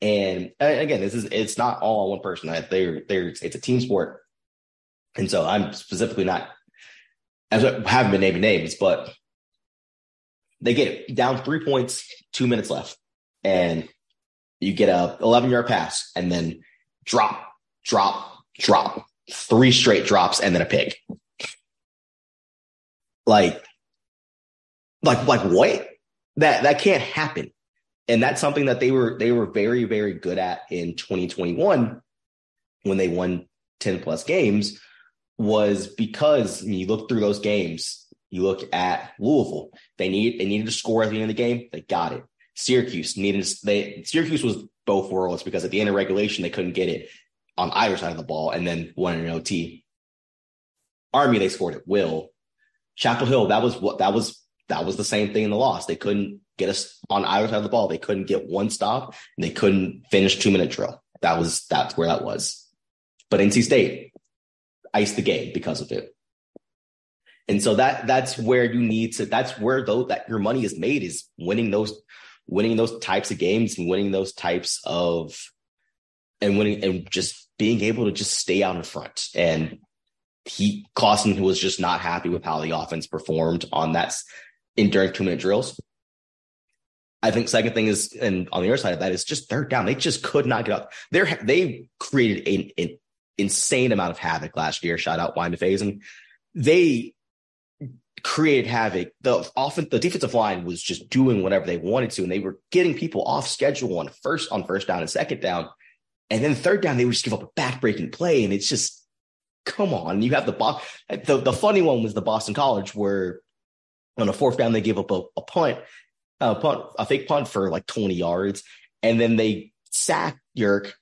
and again, this is it's not all on one person. They're they're it's a team sport, and so I'm specifically not as I haven't been naming names, but they get it down three points, two minutes left, and you get a 11 yard pass, and then drop, drop, drop, three straight drops and then a pick. Like, like, like what? That that can't happen. And that's something that they were they were very, very good at in 2021 when they won 10 plus games was because you look through those games, you look at Louisville, they need they needed to score at the end of the game, they got it. Syracuse needed they Syracuse was both worlds because at the end of regulation they couldn't get it on either side of the ball and then one in an OT. Army, they scored at will. Chapel Hill, that was what that was that was the same thing in the loss. They couldn't get us on either side of the ball. They couldn't get one stop and they couldn't finish two minute drill. That was that's where that was. But NC State iced the game because of it. And so that that's where you need to that's where though that your money is made is winning those winning those types of games and winning those types of and winning and just being able to just stay out in front. And he Clawson was just not happy with how the offense performed on that in during two minute drills. I think second thing is, and on the other side of that is just third down. They just could not get up. They're they created an, an insane amount of havoc last year. Shout out Wine Phase. And they created havoc. The often the defensive line was just doing whatever they wanted to, and they were getting people off schedule on first on first down and second down. And then third down, they would just give up a backbreaking play. And it's just, come on. You have the, bo- the, the funny one was the Boston College where on a fourth down, they give up a, a punt, a punt, a fake punt for like 20 yards. And then they sack Yerk,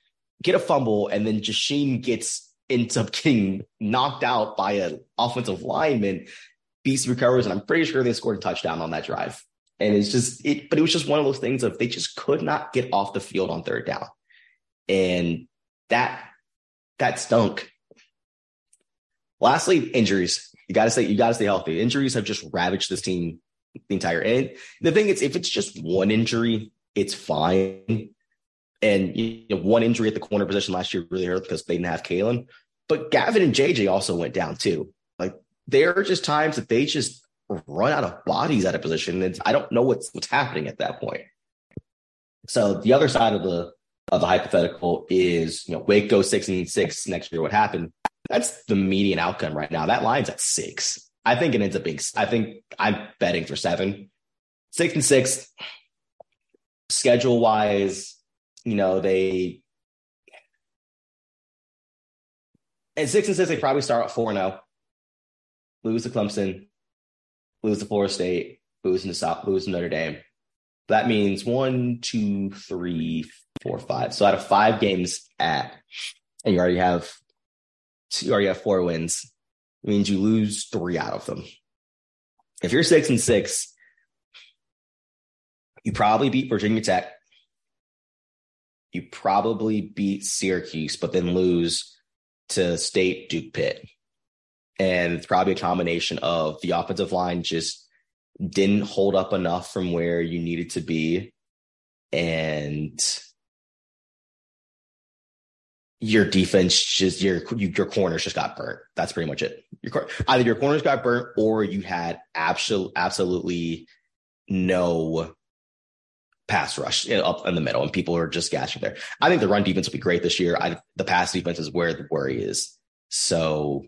get a fumble, and then Jasheen gets ends up getting knocked out by an offensive lineman. Beast recovers, and I'm pretty sure they scored a touchdown on that drive. And it's just it, but it was just one of those things of they just could not get off the field on third down and that that stunk. Lastly, injuries. You got to say you got to stay healthy. Injuries have just ravaged this team the entire. And the thing is, if it's just one injury, it's fine. And you know, one injury at the corner position last year really hurt because they didn't have Kalen. But Gavin and JJ also went down too. There are just times that they just run out of bodies at a position. And I don't know what's what's happening at that point. So the other side of the of the hypothetical is, you know, Wake goes six and six next year. What happened? That's the median outcome right now. That line's at six. I think it ends up being, I think I'm betting for seven. Six and six, schedule wise, you know, they, at six and six, they probably start at four and oh. Lose to Clemson, lose to Florida State, lose to South, lose to Notre Dame. That means one, two, three, four, five. So out of five games at, and you already have, you already have four wins. It means you lose three out of them. if you're six and six, you probably beat Virginia Tech. You probably beat Syracuse, but then lose to State, Duke, Pitt. And it's probably a combination of the offensive line just didn't hold up enough from where you needed to be. And your defense just your your corners just got burnt. That's pretty much it. Your either your corners got burnt or you had absolute absolutely no pass rush up in the middle, and people are just gashing there. I think the run defense will be great this year. I, the pass defense is where the worry is. So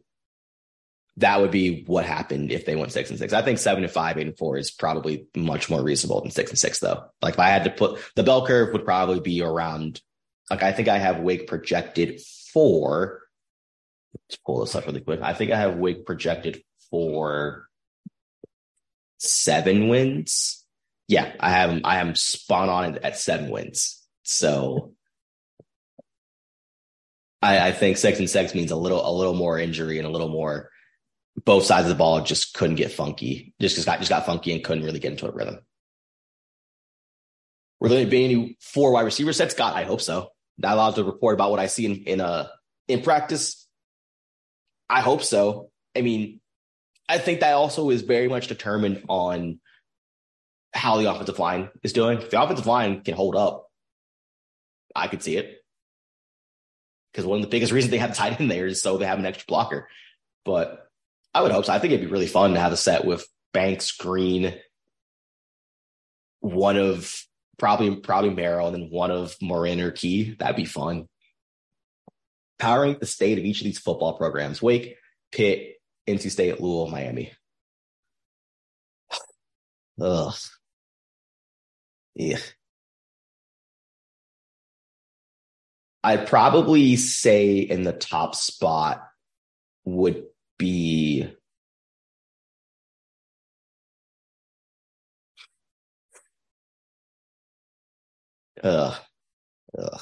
that would be what happened if they went six and six. I think seven and five, eight and four is probably much more reasonable than six and six, though. Like if I had to put the bell curve would probably be around. Like I think I have Wake projected for. Let's pull this up really quick. I think I have Wake projected for seven wins yeah, I have I am spot on at seven wins. So I, I think six and six means a little a little more injury and a little more both sides of the ball just couldn't get funky. Just got just got funky and couldn't really get into a rhythm. Will there be any four wide receiver sets? God, I hope so. Not allowed to report about what I see in in uh in practice. I hope so. I mean, I think that also is very much determined on how the offensive line is doing. If the offensive line can hold up, I could see it. Because one of the biggest reasons they have tight end there is so they have an extra blocker. But I would hope so. I think it'd be really fun to have a set with Banks, Green, one of probably probably Merrill, and then one of Morin or Key. That'd be fun. Powering the state of each of these football programs: Wake, Pitt, NC State, Louisville, Miami. Ugh. Yeah. I'd probably say in the top spot would be Ugh. Ugh.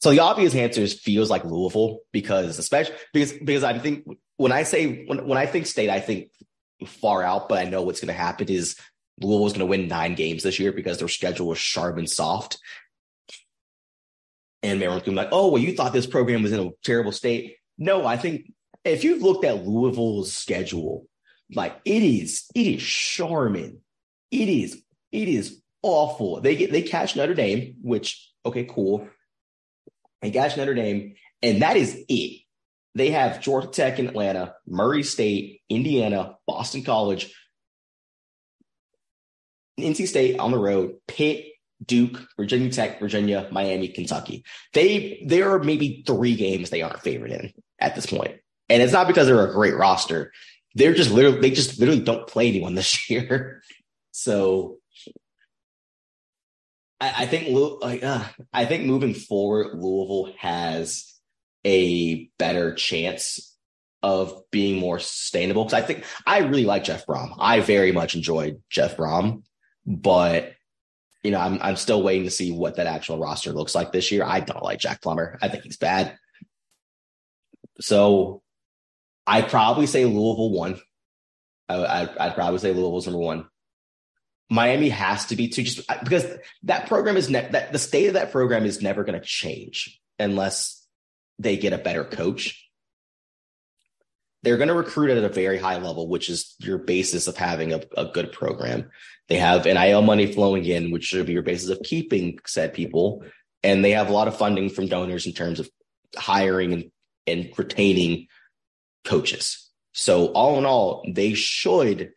So the obvious answer is feels like Louisville because especially because because I think when I say when when I think state, I think far out, but I know what's going to happen is Louisville was going to win nine games this year because their schedule was Charmin soft. And Maryland's to be like, oh, well, you thought this program was in a terrible state. No, I think if you've looked at Louisville's schedule, like it is, it is Charmin. It is, it is awful. They get, they catch Notre Dame, which, okay, cool. They catch Notre Dame, and that is it. They have Georgia Tech in Atlanta, Murray State, Indiana, Boston College, NC State on the road, Pitt, Duke, Virginia Tech, Virginia, Miami, Kentucky. They there are maybe three games they aren't favored in at this point. And it's not because they're a great roster. They're just literally they just literally don't play anyone this year. So I, I think like uh, I think moving forward, Louisville has a better chance of being more sustainable. Because I think I really like Jeff Brohm. I very much enjoyed Jeff Brohm but you know, I'm I'm still waiting to see what that actual roster looks like this year. I don't like Jack Plummer. I think he's bad. So I'd probably say Louisville one. I, would I'd probably say Louisville's number one. Miami has to be two, just because that program is ne- that the state of that program is never going to change unless they get a better coach. They're going to recruit at a very high level, which is your basis of having a, a good program. They have NIL money flowing in, which should be your basis of keeping said people. And they have a lot of funding from donors in terms of hiring and, and retaining coaches. So all in all, they should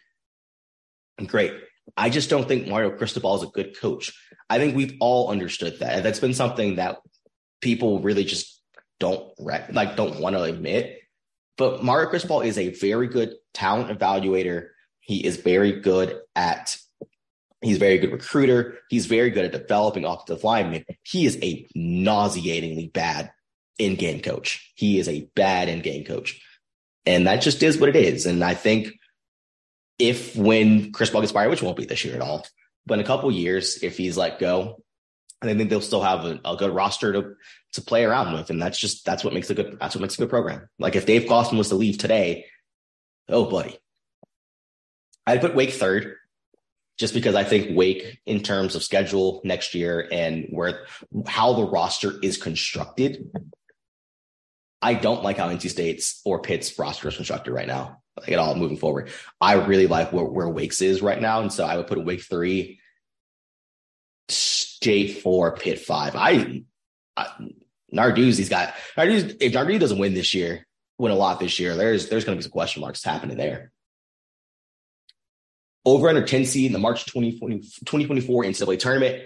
great. I just don't think Mario Cristobal is a good coach. I think we've all understood that. That's been something that people really just don't like don't want to admit. But Mario Cristobal is a very good talent evaluator. He is very good at He's very good recruiter. He's very good at developing offensive linemen. He is a nauseatingly bad in-game coach. He is a bad in-game coach. And that just is what it is. And I think if when Cristobal gets fired, which won't be this year at all, but in a couple years, if he's let go, I think they'll still have a, a, good roster to to play around with. And that's just that's what makes a good that's what makes a good program. Like if Dave Clawson was to leave today, oh buddy, I'd put Wake third, just because I think Wake, in terms of schedule next year and where how the roster is constructed, I don't like how NC State's or Pitt's roster is constructed right now. Like at all moving forward, I really like where, where Wake's is right now, and so I would put Wake three, State four, Pitt five. I, I Narduzzi's got Narduzzi. If Narduzzi doesn't win this year, win a lot this year, there's there's going to be some question marks happening there over under 10 seed in the March 2020, 2024 NCAA tournament,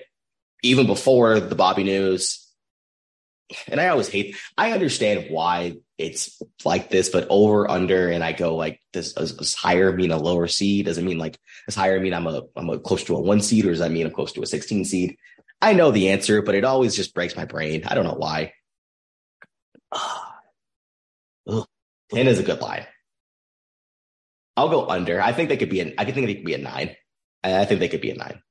even before the Bobi news. And I always hate, I understand why it's like this, but over, under, and I go like this does, higher mean a lower seed? Does it mean like does higher mean I'm a, I'm a close to a one seed or does that mean I'm close to a 16 seed? I know the answer, but it always just breaks my brain. I don't know why. 10 is a good line. I'll go under. I think they could be an. I think they could be a nine. I think they could be a nine.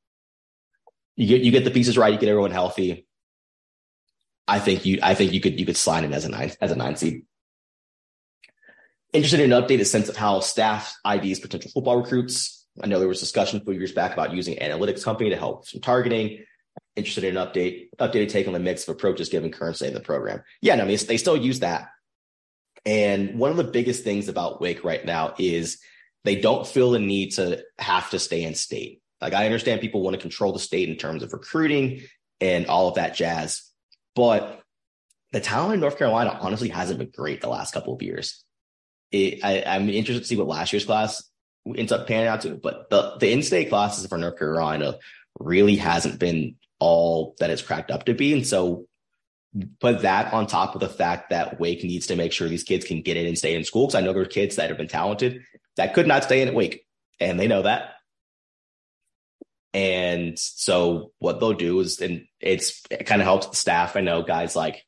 You get you get the pieces right. You get everyone healthy. I think you. I think you could you could slide in as a nine as a nine seed. Interested in an updated sense of how staff IDs potential football recruits. I know there was discussion a few years back about using analytics company to help some targeting. Interested in an update updated take on the mix of approaches given current state of the program. Yeah, no, I mean they still use that. And one of the biggest things about Wake right now is they don't feel the need to have to stay in state. Like I understand people want to control the state in terms of recruiting and all of that jazz, but the talent in North Carolina honestly hasn't been great the last couple of years. It, I, am interested to see what last year's class ends up panning out to, but the the in-state classes for North Carolina really hasn't been all that it's cracked up to be, and so put that on top of the fact that Wake needs to make sure these kids can get in and stay in school. Because I know there are kids that have been talented that could not stay in at Wake, and they know that. And so what they'll do is, and it's it kind of helps the staff. I know guys like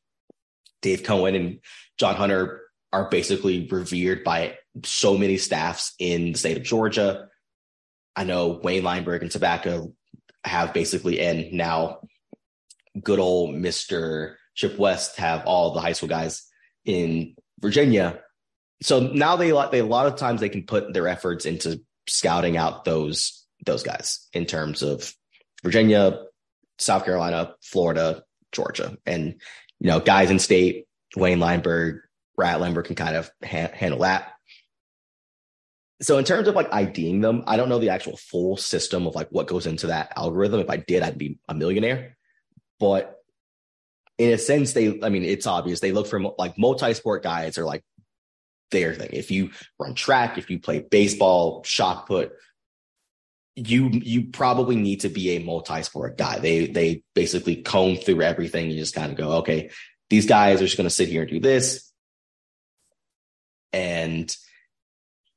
Dave Cohen and John Hunter are basically revered by so many staffs in the state of Georgia. I know Wayne Lineburg and Tobacco have basically, and now good old Mr. Chip West have all the high school guys in Virginia so now they they a lot of times they can put their efforts into scouting out those those guys in terms of Virginia, South Carolina, Florida, Georgia, and you know guys in state. Wayne Lineburg, Ratlimber can kind of ha- handle that. So in terms of like IDing them, I don't know the actual full system of like what goes into that algorithm. If I did, I'd be a millionaire. But in a sense, they I mean, it's obvious they look for like multi-sport guys or like their thing. If you run track, if you play baseball, shot put, you you probably need to be a multi-sport guy. They they basically comb through everything. You just kind of go, okay, these guys are just going to sit here and do this, and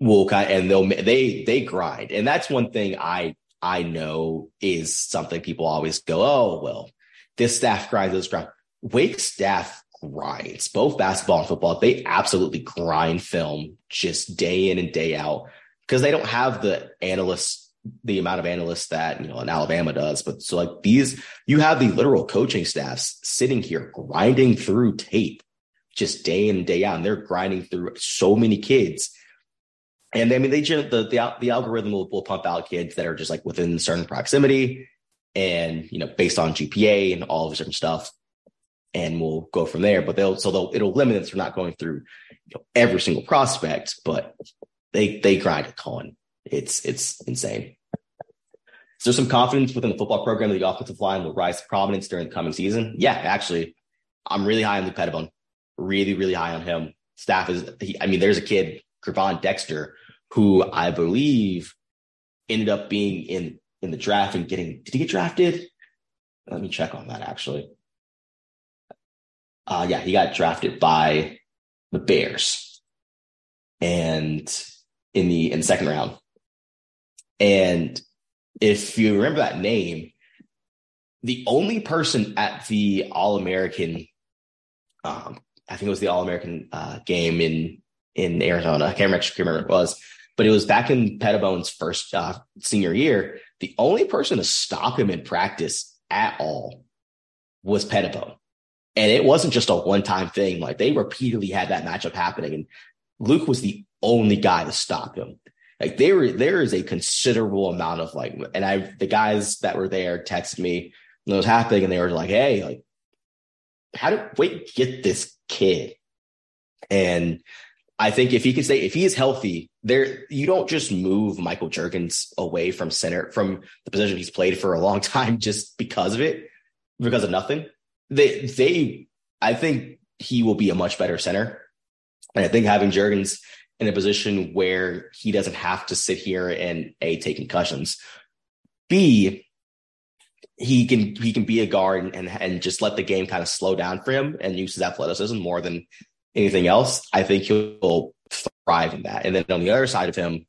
we'll kind of, and they'll they they grind. And that's one thing I I know is something people always go, oh well, this staff grinds, this grind. Wake staff grinds, both basketball and football. They absolutely grind film just day in and day out because they don't have the analysts, the amount of analysts that, you know, in Alabama does. But so like these, you have the literal coaching staffs sitting here grinding through tape just day in and day out. And they're grinding through so many kids. And I mean, they the, the, the algorithm will, will pump out kids that are just like within certain proximity and, you know, based on GPA and all of different stuff and we'll go from there. But they'll so they'll it'll limit us from not going through you know, every single prospect, but they they grind a ton. It's it's insane. Is there some confidence within the football program that the offensive line will rise to prominence during the coming season? Yeah, actually, I'm really high on Luke Pettibone. Really, really high on him. Staff is, he, I mean, there's a kid, Gervon Dexter, who I believe ended up being in in the draft and getting. Did he get drafted? Let me check on that actually. Uh, yeah, he got drafted by the Bears and in the in the second round. And if you remember that name, the only person at the All American, um, I think it was the All American uh, game in in Arizona. I can't remember, remember it was, but it was back in Pettibone's first uh, senior year. The only person to stop him in practice at all was Pettibone. And it wasn't just a one time thing. Like they repeatedly had that matchup happening. And Luke was the only guy to stop him. Like there, there is a considerable amount of like, and I, the guys that were there texted me when it was happening, and they were like, "Hey, like, how did Wake get this kid?" And I think if he can stay, if he is healthy, there you don't just move Michael Jurgens away from center from the position he's played for a long time just because of it, because of nothing. They they I think he will be a much better center. And I think having Jurgens in a position where he doesn't have to sit here and A take concussions. B he can he can be a guard and and just let the game kind of slow down for him and use his athleticism more than anything else. I think he'll thrive in that. And then on the other side of him,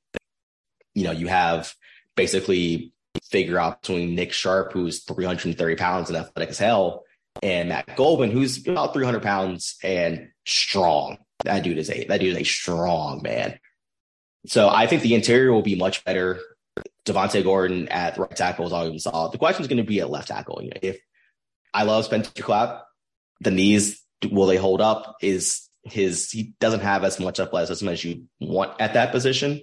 you know, you have basically figure out between Nick Sharp, who's 330 pounds and athletic as hell, and Matt Gulbin, who's about 300 pounds and strong. That dude is a that dude is a strong man. So I think the interior will be much better. Devontae Gordon at right tackle is always solid. The question is going to be at left tackle. You know, if I love Spencer Clapp, the knees will they hold up? Is his he doesn't have as much athleticism as you want at that position.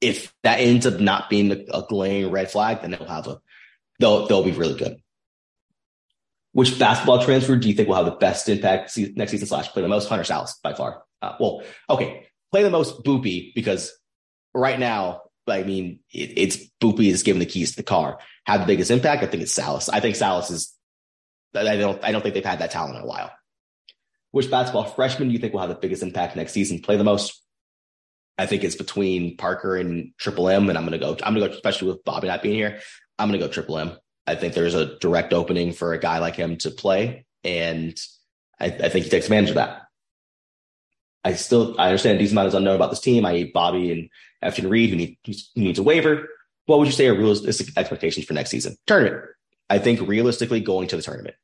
If that ends up not being a, glaring red flag, then they'll have a they'll they'll be really good. Which basketball transfer do you think will have the best impact next season? Slash play the most Hunter Sallis by far. Uh, well, okay, play the most Boopie because right now, I mean, it, it's Boopie is giving the keys to the car. Have the biggest impact? I think it's Sallis. I think Sallis is. I don't. I don't think they've had that talent in a while. Which basketball freshman do you think will have the biggest impact next season? Play the most? I think it's between Parker and Triple M, and I'm gonna go. I'm gonna go, especially with Bobi not being here. I'm gonna go Triple M. I think there's a direct opening for a guy like him to play, and I, I think he takes advantage of that. I still I understand a decent amount is unknown about this team. I need Bobi and Efton Reid who, need, who needs a waiver. What would you say are realistic expectations for next season? Tournament. I think realistically going to the tournament.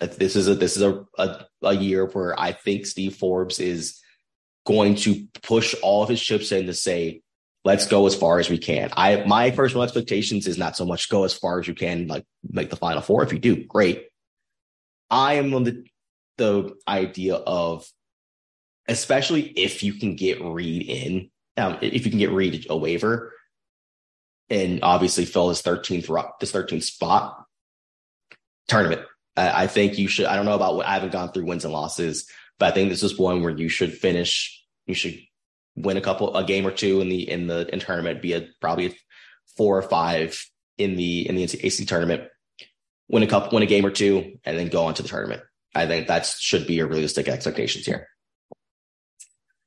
This is a this is a, a, a year where I think Steve Forbes is going to push all of his chips in to say, let's go as far as we can. I my personal expectations is not so much go as far as you can, like make the final four. If you do, great. I am on the the idea of especially if you can get Reid in, um, if you can get Reid a waiver, and obviously fill his 13th this 13th spot tournament. I, I think you should. I don't know about what I haven't gone through wins and losses, but I think this is one where you should finish. You should win a couple, a game or two in the in the in tournament, be a probably four or five in the in the AC tournament. Win a cup, win a game or two, and then go on to the tournament. I think that should be your realistic expectations here.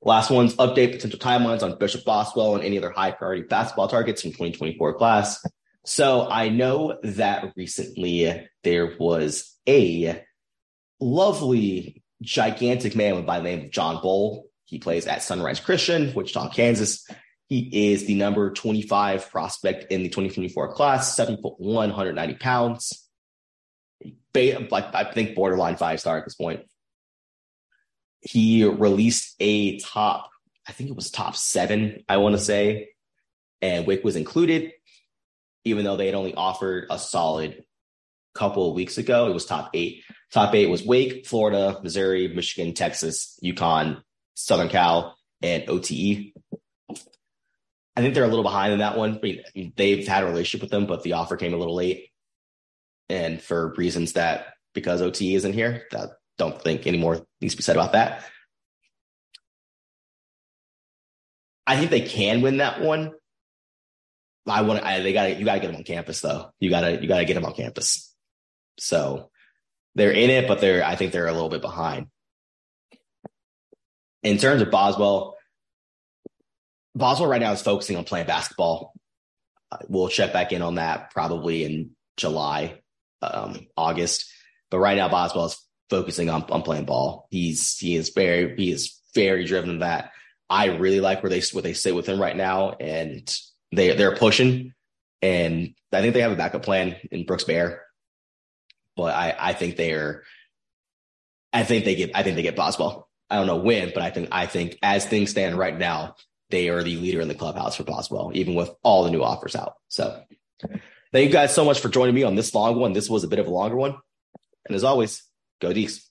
Last one's update potential timelines on Bishop Boswell and any other high priority basketball targets from 2024 class. So I know that recently there was a lovely, gigantic man by the name of John Bull. He plays at Sunrise Christian, Wichita, Kansas. He is the number 25 prospect in the 2024 class, seven foot one, 190 pounds. Like I think borderline five star at this point. He released a top, I think it was top seven, I want to say, and Wake was included, even though they had only offered a solid couple of weeks ago. It was top eight. Top eight was Wake, Florida, Missouri, Michigan, Texas, UConn, Southern Cal, and OTE. I think they're a little behind in that one. I mean, they've had a relationship with them, but the offer came a little late. And for reasons that because OTE isn't here, that don't think any more needs to be said about that. I think they can win that one. I want to, they got to, you got to get them on campus though. You got to, you got to get them on campus. So they're in it, but they're I think they're a little bit behind. In terms of Boswell, Boswell right now is focusing on playing basketball. Uh, we'll check back in on that probably in July, um, August. But right now, Boswell is focusing on, on playing ball. He's he is very he is very driven that. I really like where they where they sit with him right now, and they they're pushing. And I think they have a backup plan in Brooks Bear but I, I think they're, I think they get, I think they get Boswell. I don't know when, but I think, I think as things stand right now, they are the leader in the clubhouse for Boswell, even with all the new offers out. So thank you guys so much for joining me on this long one. This was a bit of a longer one. And as always, go Dees.